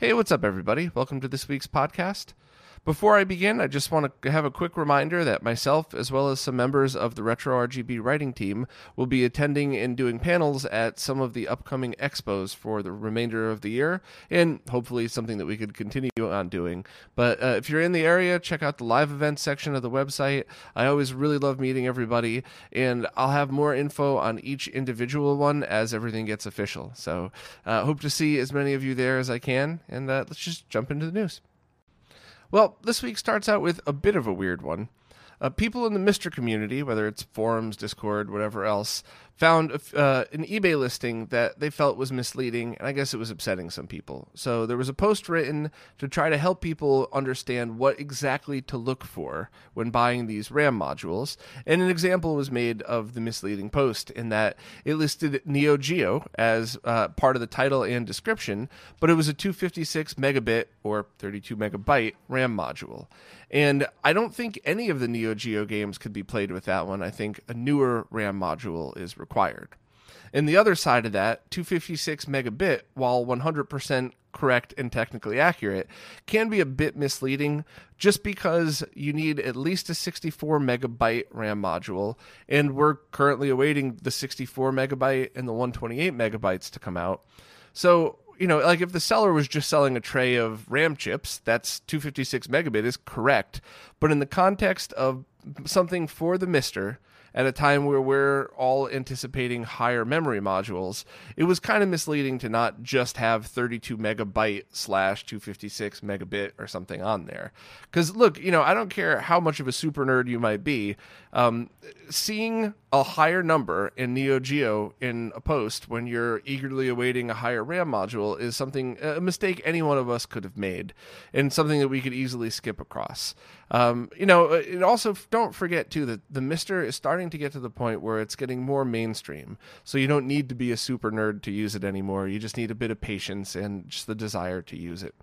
Hey, what's up, everybody? Welcome to this week's podcast. Before I begin, I just want to have a quick reminder that myself, as well as some members of the Retro RGB writing team, will be attending and doing panels at some of the upcoming expos for the remainder of the year, and hopefully something that we could continue on doing. But uh, if you're in the area, check out the live events section of the website. I always really love meeting everybody, and I'll have more info on each individual one as everything gets official. So, uh, hope to see as many of you there as I can, and uh, let's just jump into the news. Well, this week starts out with a bit of a weird one. Uh, people in the MiSTer community, whether it's forums, Discord, whatever else, found uh, an eBay listing that they felt was misleading, and I guess it was upsetting some people. So there was a post written to try to help people understand what exactly to look for when buying these RAM modules. And an example was made of the misleading post in that it listed Neo Geo as uh, part of the title and description, but it was a 256 megabit or 32 megabyte RAM module. And I don't think any of the Neo Geo games could be played with that one. I think a newer RAM module is required. And the other side of that, 256 megabit, while 100% correct and technically accurate, can be a bit misleading just because you need at least a 64 megabyte RAM module. And we're currently awaiting the 64 megabyte and the 128 megabytes to come out. So you know, like if the seller was just selling a tray of RAM chips, that's 256 megabit is correct. But in the context of something for the MiSTer at a time where we're all anticipating higher memory modules, it was kind of misleading to not just have 32 megabyte slash 256 megabit or something on there. Because look, you know, I don't care how much of a super nerd you might be, um, seeing a higher number in Neo Geo in a post when you're eagerly awaiting a higher RAM module is something a mistake any one of us could have made, and something that we could easily skip across. Um, you know, it also don't forget too that the MiSTer is starting to get to the point where it's getting more mainstream. So you don't need to be a super nerd to use it anymore. You just need a bit of patience and just the desire to use it.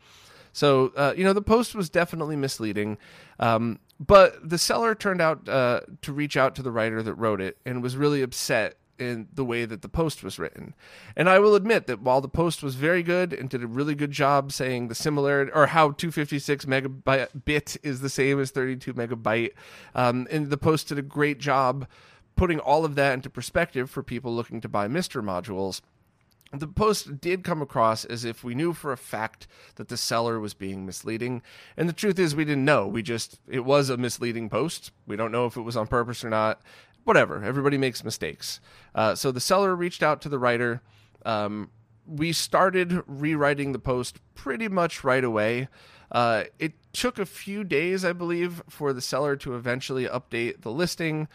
So, uh, you know, the post was definitely misleading. Um, but the seller turned out uh, to reach out to the writer that wrote it and was really upset in the way that the post was written. And I will admit that while the post was very good and did a really good job saying the similarity or how 256 megabyte bit is the same as 32 megabyte, um, and the post did a great job putting all of that into perspective for people looking to buy MiSTer modules the post did come across as if we knew for a fact that the seller was being misleading. And the truth is we didn't know. We just it was a misleading post. We don't know if it was on purpose or not. Whatever. Everybody makes mistakes. Uh, so the seller reached out to the writer. Um, we started rewriting the post pretty much right away. Uh, it took a few days i believe for the seller to eventually update the listing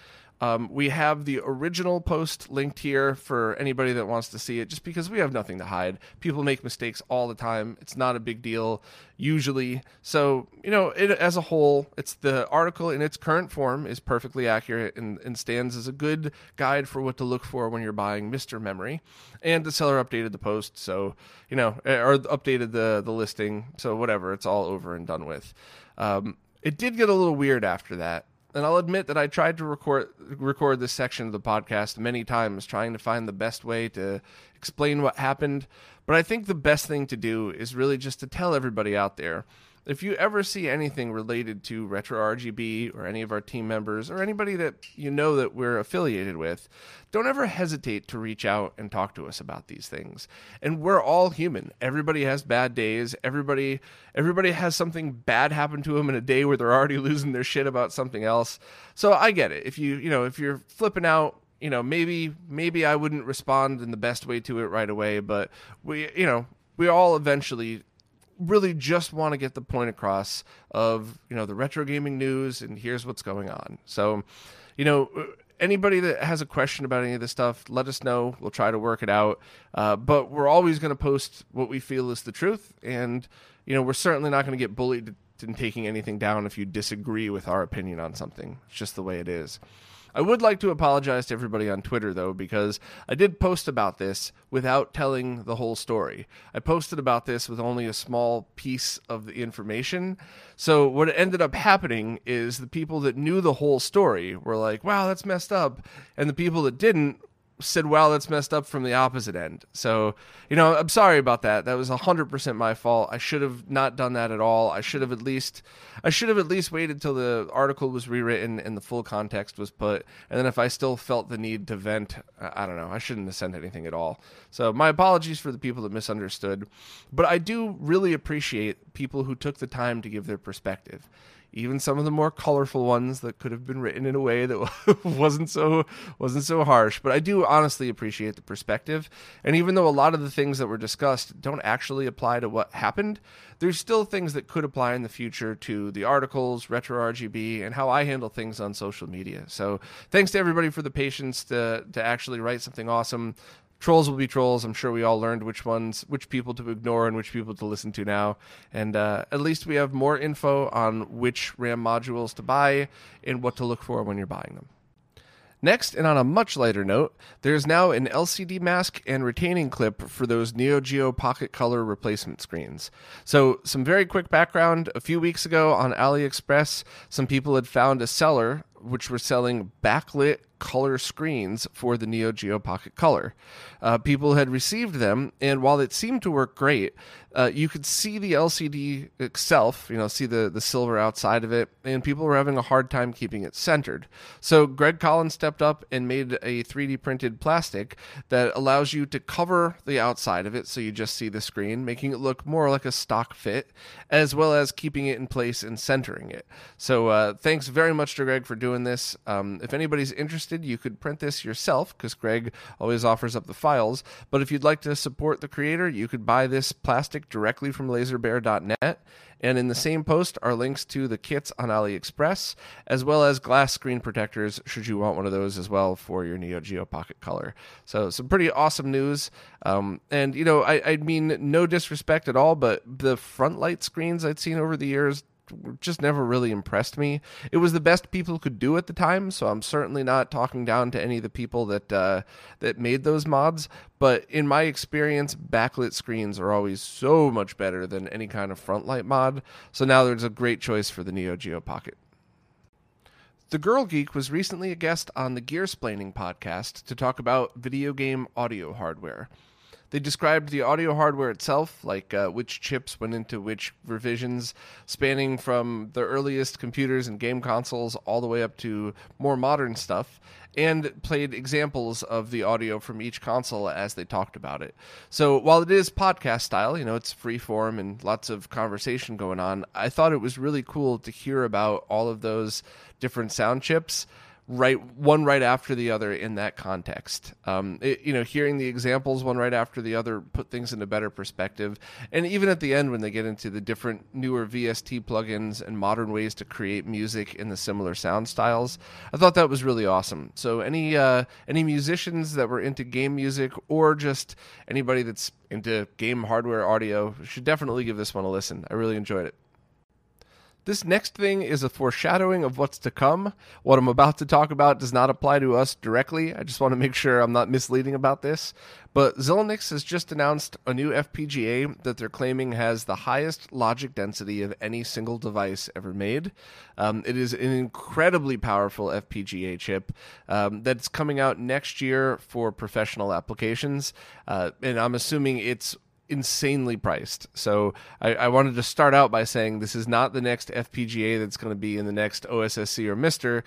um, we have the original post linked here for anybody that wants to see it, just because we have nothing to hide. People make mistakes all the time. It's not a big deal usually. So, you know, it, as a whole, it's the article in its current form is perfectly accurate and, and stands as a good guide for what to look for when you're buying MiSTer Memory. And the seller updated the post, so you know, eh, or updated the the listing. So whatever, it's all over and done with. Um, it did get a little weird after that and I'll admit that I tried to record record this section of the podcast many times, trying to find the best way to explain what happened. But I think the best thing to do is really just to tell everybody out there if you ever see anything related to Retro RGB or any of our team members or anybody that you know that we're affiliated with, don't ever hesitate to reach out and talk to us about these things. And we're all human. Everybody has bad days. Everybody everybody has something bad happen to them in a day where they're already losing their shit about something else. So I get it. If you, you know, if you're flipping out you know maybe maybe i wouldn't respond in the best way to it right away but we you know we all eventually really just want to get the point across of you know the retro gaming news and here's what's going on. So, you know, anybody that has a question about any of this stuff, let us know. We'll try to work it out. Uh, but we're always going to post what we feel is the truth, and you know, we're certainly not going to get bullied in taking anything down if you disagree with our opinion on something. It's just the way it is. I would like to apologize to everybody on Twitter, though, because I did post about this without telling the whole story. I posted about this with only a small piece of the information. So, what ended up happening is the people that knew the whole story were like, wow, that's messed up. And the people that didn't said, well, that's messed up from the opposite end. So, you know, I'm sorry about that. That was 100% my fault. I should have not done that at all. I should have at least, I should have at least waited till the article was rewritten and the full context was put. And then if I still felt the need to vent, I don't know, I shouldn't have sent anything at all. So my apologies for the people that misunderstood. But I do really appreciate people who took the time to give their perspective even some of the more colorful ones that could have been written in a way that wasn't so wasn't so harsh. But i do honestly appreciate the perspective. And even though a lot of the things that were discussed don't actually apply to what happened there's still things that could apply in the future to the articles retro rgb and how i handle things on social media. So thanks to everybody for the patience to to actually write something awesome trolls will be trolls. I'm sure we all learned which ones, which people to ignore and which people to listen to now. And uh, at least we have more info on which RAM modules to buy and what to look for when you're buying them. Next, and on a much lighter note, there's now an LCD mask and retaining clip for those Neo Geo Pocket Color replacement screens. So, some very quick background. A few weeks ago on AliExpress, some people had found a seller which were selling backlit color screens for the Neo Geo Pocket Color. Uh, people had received them, and while it seemed to work great, uh, you could see the LCD itself, you know, see the, the silver outside of it, and people were having a hard time keeping it centered. So Greg Collins stepped up and made a 3D printed plastic that allows you to cover the outside of it so you just see the screen, making it look more like a stock fit, as well as keeping it in place and centering it. So uh, thanks very much to Greg for doing this. Um, if anybody's interested, you could print this yourself because Greg always offers up the files. But if you'd like to support the creator, you could buy this plastic directly from laserbear.net. And in the same post are links to the kits on AliExpress, as well as glass screen protectors, should you want one of those as well for your Neo Geo Pocket Color. So, some pretty awesome news. Um, and, you know, I, I mean, no disrespect at all, but the front light screens I'd seen over the years just never really impressed me. It was the best people could do at the time, so I'm certainly not talking down to any of the people that uh, that made those mods. But in my experience, backlit screens are always so much better than any kind of front light mod. So now there's a great choice for the Neo Geo Pocket. The Girl Geek was recently a guest on the Gearsplaining podcast to talk about video game audio hardware. They described the audio hardware itself, like uh, which chips went into which revisions, spanning from the earliest computers and game consoles all the way up to more modern stuff, and played examples of the audio from each console as they talked about it. So while it is podcast style, you know, it's free form and lots of conversation going on, I thought it was really cool to hear about all of those different sound chips right one right after the other in that context. Um, it, you know, hearing the examples one right after the other put things into better perspective, and even at the end when they get into the different newer VST plugins and modern ways to create music in the similar sound styles, I thought that was really awesome. So any uh, any musicians that were into game music or just anybody that's into game hardware audio should definitely give this one a listen. I really enjoyed it. This next thing is a foreshadowing of what's to come. What I'm about to talk about does not apply to us directly. I just want to make sure I'm not misleading about this. But Xilinx has just announced a new FPGA that they're claiming has the highest logic density of any single device ever made. Um, it is an incredibly powerful FPGA chip um, that's coming out next year for professional applications. Uh, and I'm assuming it's insanely priced. So I, I, wanted to start out by saying this is not the next FPGA that's going to be in the next OSSC or MiSTer,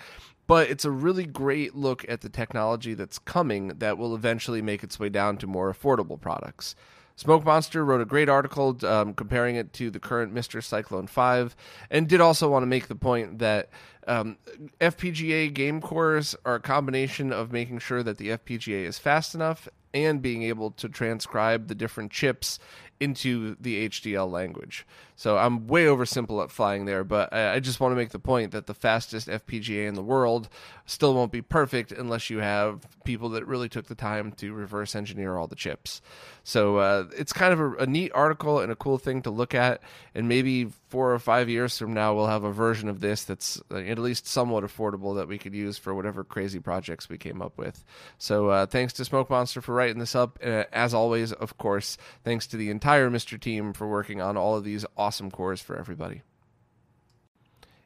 but it's a really great look at the technology that's coming that will eventually make its way down to more affordable products. Smoke Monster wrote a great article um, comparing it to the current MiSTer Cyclone 5, and did also want to make the point that um, FPGA game cores are a combination of making sure that the FPGA is fast enough and being able to transcribe the different chips into the HDL language. So I'm way oversimplifying there, but I just want to make the point that the fastest FPGA in the world still won't be perfect unless you have people that really took the time to reverse engineer all the chips. So uh, it's kind of a, a, neat article and a cool thing to look at. And maybe four or five years from now, we'll have a version of this that's uh, at least somewhat affordable that we could use for whatever crazy projects we came up with. So uh, thanks to Smoke Monster for writing this up. Uh, as always, of course, thanks to the entire MiSTer team for working on all of these awesome cores for everybody.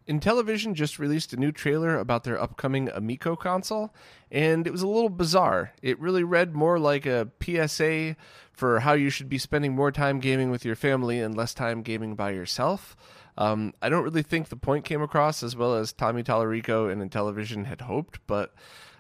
Intellivision just released a new trailer about their upcoming Amico console, and it was a little bizarre. It really read more like a PSA for how you should be spending more time gaming with your family and less time gaming by yourself. Um, I don't really think the point came across as well as Tommy Tallarico and Intellivision had hoped, but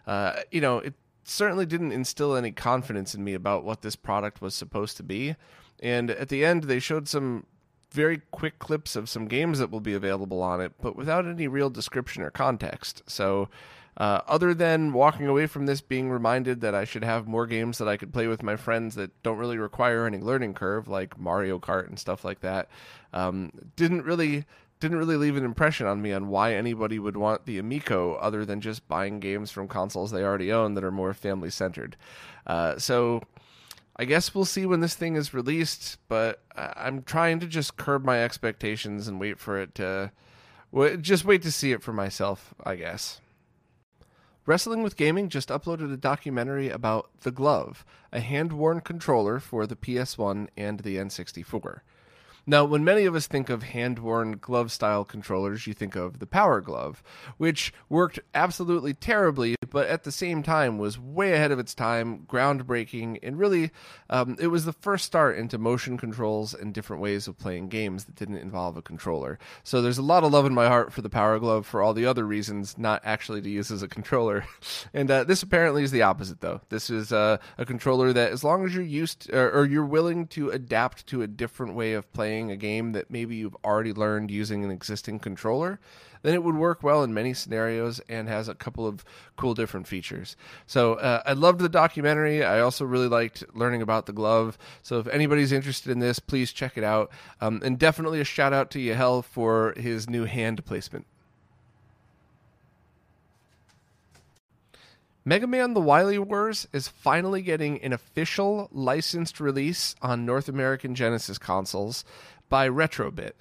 uh, you know, it certainly didn't instill any confidence in me about what this product was supposed to be. And at the end, they showed some very quick clips of some games that will be available on it, but without any real description or context. So, uh, other than walking away from this being reminded that I should have more games that I could play with my friends that don't really require any learning curve, like Mario Kart and stuff like that, um, didn't really didn't really leave an impression on me on why anybody would want the Amico other than just buying games from consoles they already own that are more family centered. Uh, so I guess we'll see when this thing is released, but I'm trying to just curb my expectations and wait for it to. Just wait to see it for myself, I guess. Wrestling with Gaming just uploaded a documentary about The Glove, a hand worn controller for the PS1 and the N64. Now, when many of us think of hand worn glove style controllers, you think of the Power Glove, which worked absolutely terribly, but at the same time was way ahead of its time, groundbreaking, and really, um, it was the first start into motion controls and different ways of playing games that didn't involve a controller. So there's a lot of love in my heart for the Power Glove for all the other reasons, not actually to use as a controller. and uh, this apparently is the opposite, though. This is uh, a controller that, as long as you're used to, or, or you're willing to adapt to a different way of playing, playing a game that maybe you've already learned using an existing controller, then it would work well in many scenarios and has a couple of cool different features. So uh, I loved the documentary. I also really liked learning about the glove. So if anybody's interested in this, please check it out. Um, and definitely a shout out to Yahel for his new hand placement. Mega Man The Wily Wars is finally getting an official licensed release on North American Genesis consoles by Retrobit.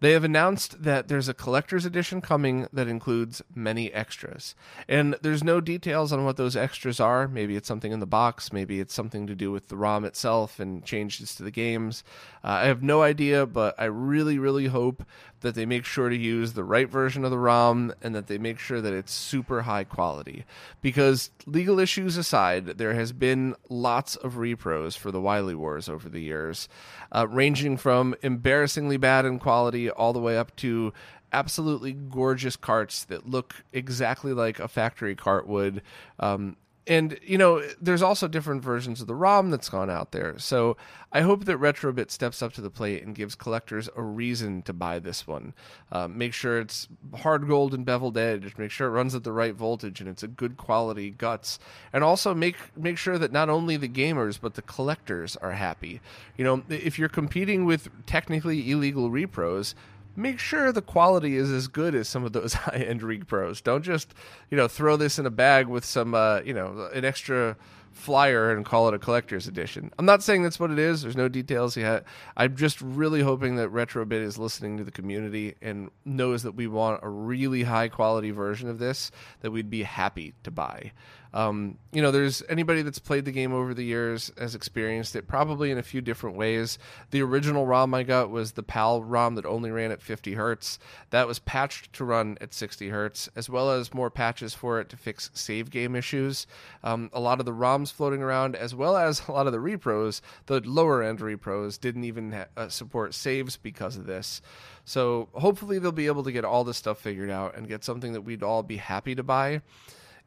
They have announced that there's a collector's edition coming that includes many extras. And there's no details on what those extras are. Maybe it's something in the box, maybe it's something to do with the ROM itself and changes to the games. Uh, I have no idea, but I really, really hope that they make sure to use the right version of the ROM and that they make sure that it's super high quality. Because legal issues aside, there has been lots of repros for the Wily Wars over the years, uh, ranging from embarrassingly bad in quality all the way up to absolutely gorgeous carts that look exactly like a factory cart would um, and you know there's also different versions of the rom that's gone out there. So i hope that retrobit steps up to the plate and gives collectors a reason to buy this one. Uh, make sure it's hard gold and beveled edge. Make sure it runs at the right voltage and it's a good quality guts. And also make make sure that not only the gamers but the collectors are happy. You know if you're competing with technically illegal repros make sure the quality is as good as some of those high end repros. Don't just, you know, throw this in a bag with some, uh, you know, an extra flyer and call it a collector's edition. I'm not saying that's what it is. There's no details yet. I'm just really hoping that Retrobit is listening to the community and knows that we want a really high quality version of this that we'd be happy to buy. Um, you know, there's anybody that's played the game over the years has experienced it probably in a few different ways. The original ROM I got was the PAL ROM that only ran at 50 hertz. That was patched to run at 60 hertz, as well as more patches for it to fix save game issues. Um, a lot of the ROMs floating around, as well as a lot of the repros, the lower end repros, didn't even ha- uh, support saves because of this. So hopefully they'll be able to get all this stuff figured out and get something that we'd all be happy to buy.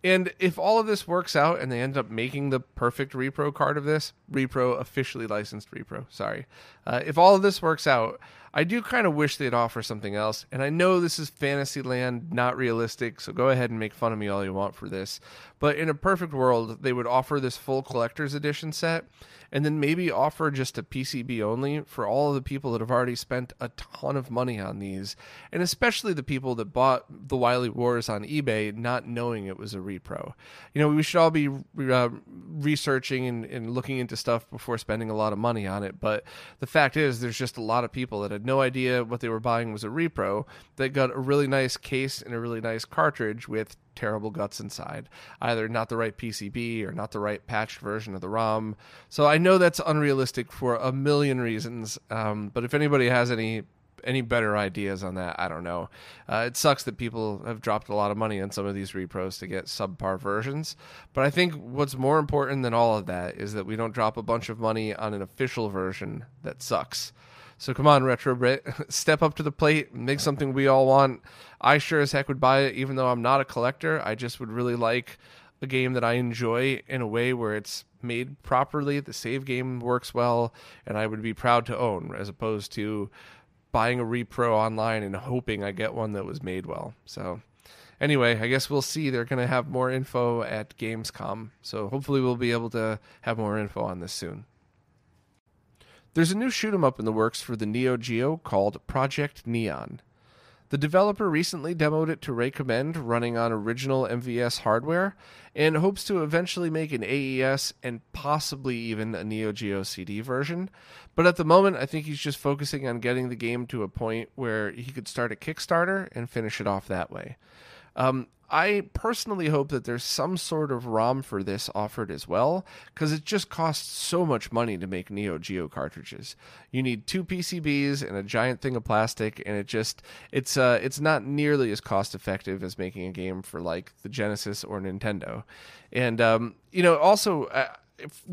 And if all of this works out and they end up making the perfect repro card of this, repro officially licensed repro, sorry. Uh, if all of this works out, I do kind of wish they'd offer something else. And I know this is Fantasyland, not realistic, so go ahead and make fun of me all you want for this. But in a perfect world, they would offer this full collector's edition set and then maybe offer just a PCB only for all of the people that have already spent a ton of money on these, and especially the people that bought the Wily Wars on eBay not knowing it was a repro. You know, we should all be uh, researching and, and looking into stuff before spending a lot of money on it, but the fact is, there's just a lot of people that had no idea what they were buying was a repro that got a really nice case and a really nice cartridge with terrible guts inside. Either not the right PCB or not the right patched version of the ROM. So I know that's unrealistic for a million reasons. Um, but if anybody has any any better ideas on that, I don't know. Uh, it sucks that people have dropped a lot of money on some of these repros to get subpar versions. But I think what's more important than all of that is that we don't drop a bunch of money on an official version that sucks. So come on, Retrobit, step up to the plate, make something we all want. I sure as heck would buy it, even though I'm not a collector. I just would really like a game that I enjoy in a way where it's made properly, the save game works well, and I would be proud to own, as opposed to buying a repro online and hoping I get one that was made well. So anyway, I guess we'll see. They're going to have more info at Gamescom. So hopefully we'll be able to have more info on this soon. There's a new shoot 'em up in the works for the Neo Geo called Project Neon. The developer recently demoed it to Ray Commend running on original MVS hardware and hopes to eventually make an AES and possibly even a Neo Geo CD version. But at the moment, I think he's just focusing on getting the game to a point where he could start a Kickstarter and finish it off that way. Um, I personally hope that there's some sort of ROM for this offered as well, because it just costs so much money to make Neo Geo cartridges. You need two PCBs and a giant thing of plastic, and it just it's uh it's not nearly as cost effective as making a game for like the Genesis or Nintendo. And um, you know, also. Uh,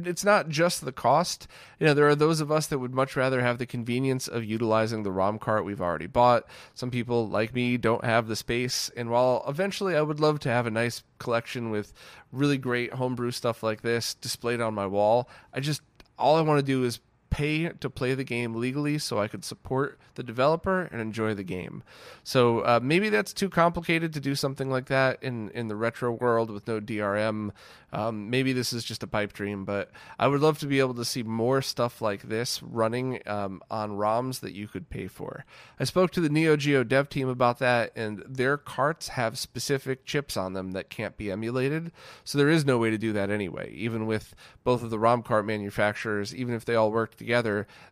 it's not just the cost. You know, there are those of us that would much rather have the convenience of utilizing the ROM cart we've already bought. Some people, like me, don't have the space. And while eventually I would love to have a nice collection with really great homebrew stuff like this displayed on my wall, I just all I want to do is pay to play the game legally so I could support the developer and enjoy the game. So uh, maybe that's too complicated to do something like that in, in the retro world with no DRM. Um, maybe this is just a pipe dream, but I would love to be able to see more stuff like this running um, on ROMs that you could pay for. I spoke to the Neo Geo dev team about that, and their carts have specific chips on them that can't be emulated. So there is no way to do that anyway. Even with both of the ROM cart manufacturers, even if they all work together,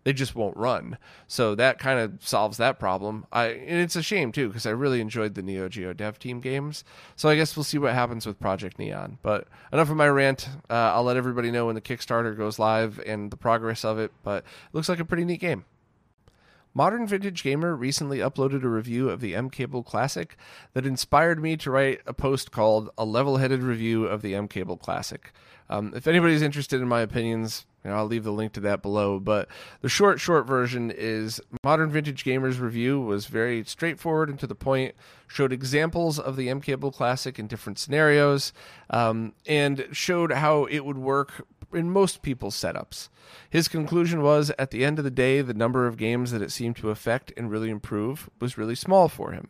they just won't run. So that kind of solves that problem. I and it's a shame too because I really enjoyed the Neo Geo dev team games. So I guess we'll see what happens with Project Neon. But enough of my rant. Uh, I'll let everybody know when the Kickstarter goes live and the progress of it. But it looks like a pretty neat game. Modern Vintage Gamer recently uploaded a review of the M Cable Classic that inspired me to write a post called A Level Headed Review of the M Cable Classic. Um, if anybody's interested in my opinions, know, I'll leave the link to that below. But the short, short version is Modern Vintage Gamer's review was very straightforward and to the point, showed examples of the M Cable Classic in different scenarios, um, and showed how it would work in most people's setups. His conclusion was at the end of the day, the number of games that it seemed to affect and really improve was really small for him.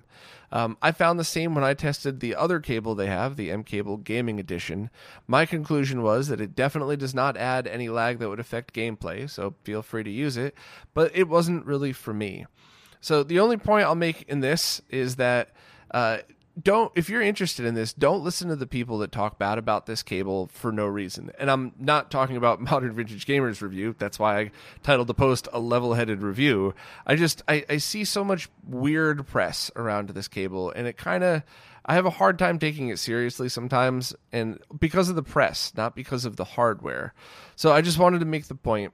Um, I found the same when I tested the other cable they have, the M Cable Gaming Edition. My conclusion was that it definitely does not add any lag that would affect gameplay, so feel free to use it, but it wasn't really for me. So the only point I'll make in this is that uh, don't if you're interested in this don't listen to the people that talk bad about this cable for no reason. And i'm not talking about modern vintage gamers review. That's why i titled the post a level-headed review. I just i, I see so much weird press around this cable and it kind of i have a hard time taking it seriously sometimes and because of the press not because of the hardware. So i just wanted to make the point.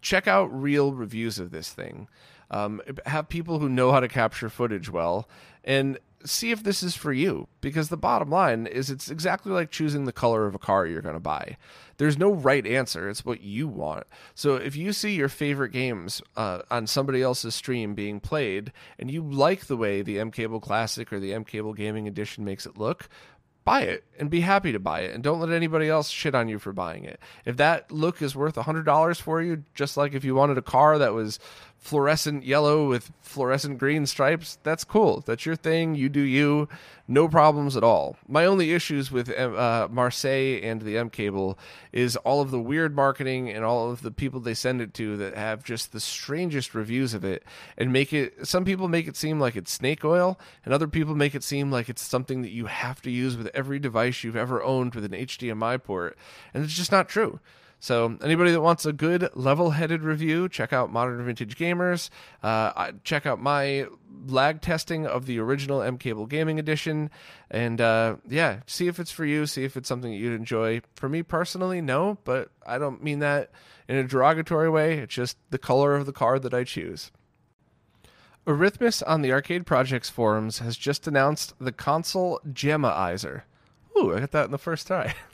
Check out real reviews of this thing. Um, have people who know how to capture footage well. And see if this is for you because the bottom line is it's exactly like choosing the color of a car you're going to buy there's no right answer it's what you want so if you see your favorite games uh, on somebody else's stream being played and you like the way the m cable classic or the m cable gaming edition makes it look buy it and be happy to buy it and don't let anybody else shit on you for buying it. If that look is worth $100 for you, just like if you wanted a car that was fluorescent yellow with fluorescent green stripes, that's cool. That's your thing. You do you. No problems at all. My only issues with uh, Marseille and the M cable is all of the weird marketing and all of the people they send it to that have just the strangest reviews of it and make it. Some people make it seem like it's snake oil, and other people make it seem like it's something that you have to use with every device you've ever owned with an HDMI port, and it's just not true. So, anybody that wants a good, level headed review, check out Modern Vintage Gamers. Uh, check out my lag testing of the original M Cable Gaming Edition. And uh, yeah, see if it's for you, see if it's something that you'd enjoy. For me personally, no, but I don't mean that in a derogatory way. It's just the color of the card that I choose. Arithmus on the Arcade Projects forums has just announced the console Jammaizer. Ooh, I got that in the first try.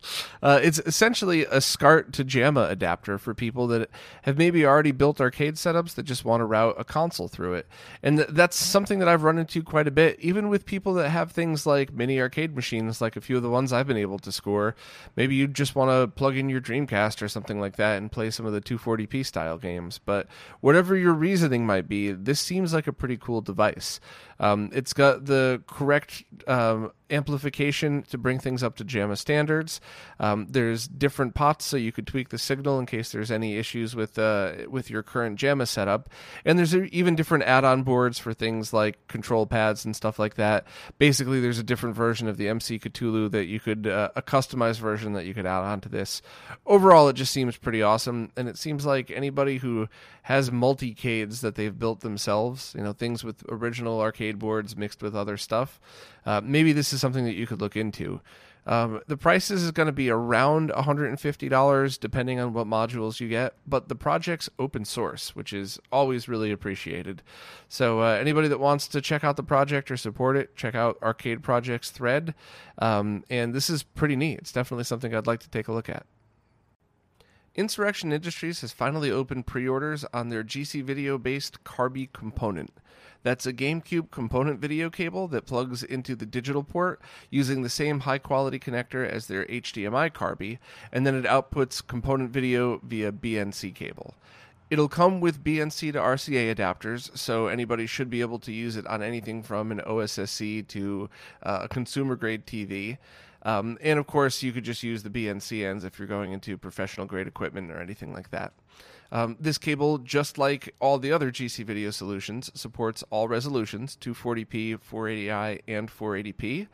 Uh, it's essentially a SCART to JAMMA adapter for people that have maybe already built arcade setups that just want to route a console through it. And th- that's something that I've run into quite a bit, even with people that have things like mini arcade machines, like a few of the ones I've been able to score. Maybe you just want to plug in your Dreamcast or something like that and play some of the 240p style games. But whatever your reasoning might be, this seems like a pretty cool device. Um, it's got the correct um, amplification to bring things up to JAMMA standards. Um, there's different pots, so you could tweak the signal in case there's any issues with uh, with your current JAMMA setup. And there's even different add-on boards for things like control pads and stuff like that. Basically, there's a different version of the MC Cthulhu that you could uh, a customized version that you could add onto this. Overall, it just seems pretty awesome, and it seems like anybody who has multicades that they've built themselves, you know, things with original arcade boards mixed with other stuff. Uh, maybe this is something that you could look into. Um, the prices is going to be around $150 depending on what modules you get, but the project's open source, which is always really appreciated. So, uh, anybody that wants to check out the project or support it, check out Arcade Project's thread. Um, and this is pretty neat. It's definitely something I'd like to take a look at. Insurrection Industries has finally opened pre orders on their GC Video based Carby component. That's a GameCube component video cable that plugs into the digital port using the same high quality connector as their HDMI Carby, and then it outputs component video via BNC cable. It'll come with BNC to RCA adapters, so anybody should be able to use it on anything from an OSSC to uh, a consumer grade TV. Um, and of course, you could just use the BNC ends if you're going into professional grade equipment or anything like that. Um, this cable, just like all the other GC video solutions, supports all resolutions 240p, 480i, and 480p.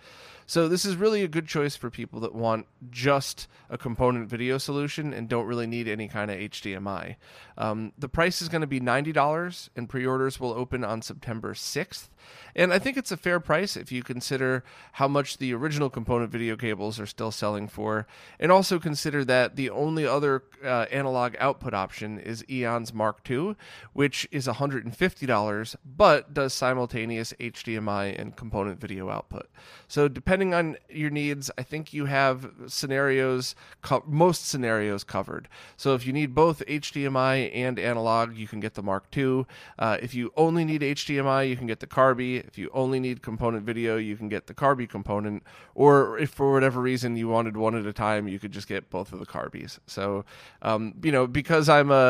So this is really a good choice for people that want just a component video solution and don't really need any kind of HDMI. Um, the price is going to be $90 and pre-orders will open on September 6th. And I think it's a fair price if you consider how much the original component video cables are still selling for, and also consider that the only other uh, analog output option is Eon's Mark II, which is $150 but does simultaneous HDMI and component video output. So depending on your needs, I think you have scenarios, co- most scenarios covered. So if you need both HDMI and analog, you can get the Mark II. Uh, if you only need HDMI, you can get the Carby. If you only need component video, you can get the Carby component. Or if for whatever reason you wanted one at a time, you could just get both of the Carbys. So, um, you know, because I'm a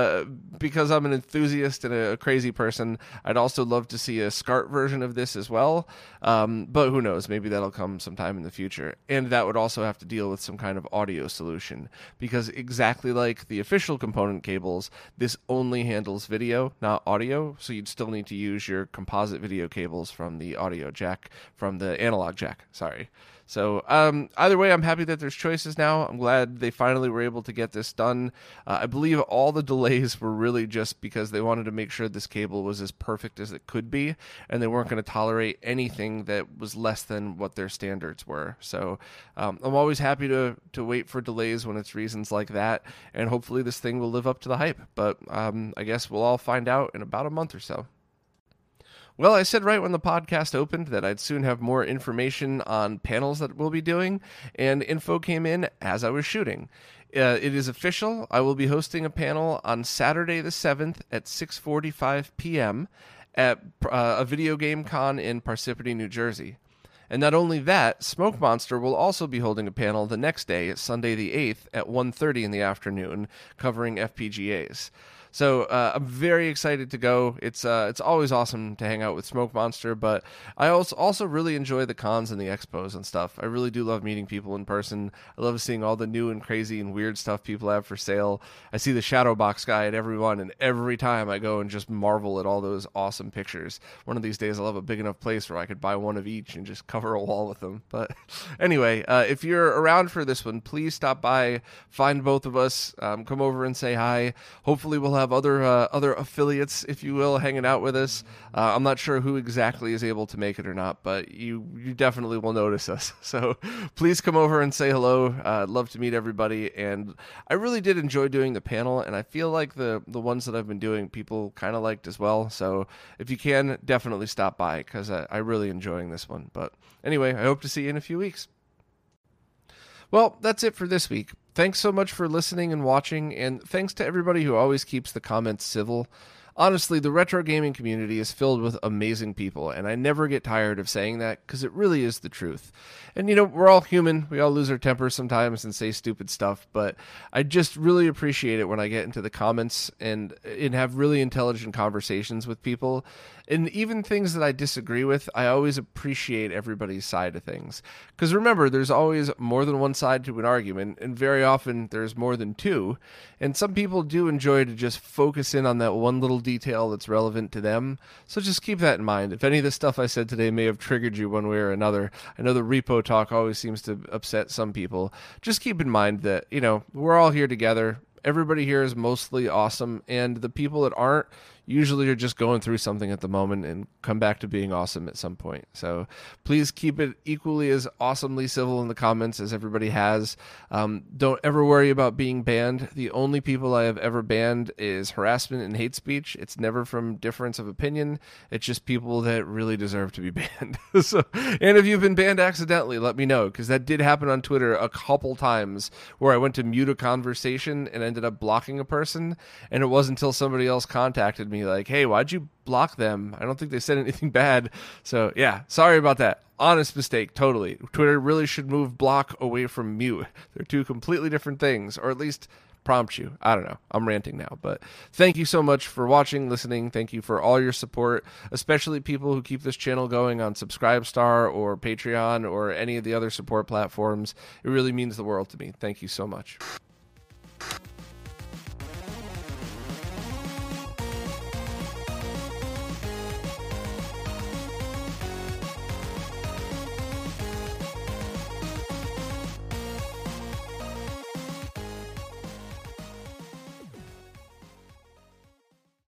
because I'm an enthusiast and a crazy person, I'd also love to see a SCART version of this as well. Um, but who knows? Maybe that'll come sometime in the future. And that would also have to deal with some kind of audio solution because exactly like the official component cables, this only handles video, not audio. So you'd still need to use your composite video cables from the audio jack, from the analog jack. Sorry. So um, either way, I'm happy that there's choices now. I'm glad they finally were able to get this done. Uh, I believe all the delays were really just because they wanted to make sure this cable was as perfect as it could be, and they weren't going to tolerate anything that was less than what their standards were. So um, I'm always happy to to wait for delays when it's reasons like that, and hopefully this thing will live up to the hype. But um, I guess we'll all find out in about a month or so. Well, I said right when the podcast opened that I'd soon have more information on panels that we'll be doing, and info came in as I was shooting. Uh, it is official. I will be hosting a panel on Saturday the 7th at 6:45 p.m. at uh, a video game con in Parsippany, New Jersey. And not only that, Smoke Monster will also be holding a panel the next day, Sunday the 8th at 1:30 in the afternoon, covering FPGAs. So uh, I'm very excited to go. It's uh, it's always awesome to hang out with Smoke Monster, but I also also really enjoy the cons and the expos and stuff. I really do love meeting people in person. I love seeing all the new and crazy and weird stuff people have for sale. I see the shadow box guy at every one, and every time I go and just marvel at all those awesome pictures. One of these days I'll have a big enough place where I could buy one of each and just cover a wall with them. But anyway, uh, if you're around for this one, please stop by, find both of us, um, come over and say hi. Hopefully, we'll have other uh, other affiliates, if you will, hanging out with us. Uh, I'm not sure who exactly is able to make it or not, but you you definitely will notice us. So please come over and say hello. Uh, love to meet everybody, and I really did enjoy doing the panel, and I feel like the the ones that I've been doing, people kind of liked as well. So if you can, definitely stop by because I, I really enjoying this one. But anyway, I hope to see you in a few weeks. Well, that's it for this week. Thanks so much for listening and watching, and thanks to everybody who always keeps the comments civil. Honestly, the retro gaming community is filled with amazing people, and I never get tired of saying that because it really is the truth. And you know, we're all human. We all lose our tempers sometimes and say stupid stuff, but I just really appreciate it when I get into the comments and and have really intelligent conversations with people. And even things that I disagree with, I always appreciate everybody's side of things. Because remember, there's always more than one side to an argument, and very often there's more than two. And some people do enjoy to just focus in on that one little detail that's relevant to them. So just keep that in mind. If any of the stuff I said today may have triggered you one way or another, I know the repo talk always seems to upset some people. Just keep in mind that, you know, we're all here together. Everybody here is mostly awesome, and the people that aren't, usually you're just going through something at the moment and come back to being awesome at some point. So please keep it equally as awesomely civil in the comments as everybody has. Um, don't ever worry about being banned. The only people I have ever banned is harassment and hate speech. It's never from difference of opinion. It's just people that really deserve to be banned. so, and if you've been banned accidentally, let me know because that did happen on Twitter a couple times where I went to mute a conversation and ended up blocking a person, and it wasn't until somebody else contacted like, "Hey, why'd you block them? I don't think they said anything bad." So yeah, sorry about that. Honest mistake, totally. Twitter really should move block away from mute. They're two completely different things, or at least prompt you. I don't know. I'm ranting now, but thank you so much for watching, listening. Thank you for all your support, especially people who keep this channel going on Subscribestar or Patreon or any of the other support platforms. It really means the world to me. Thank you so much.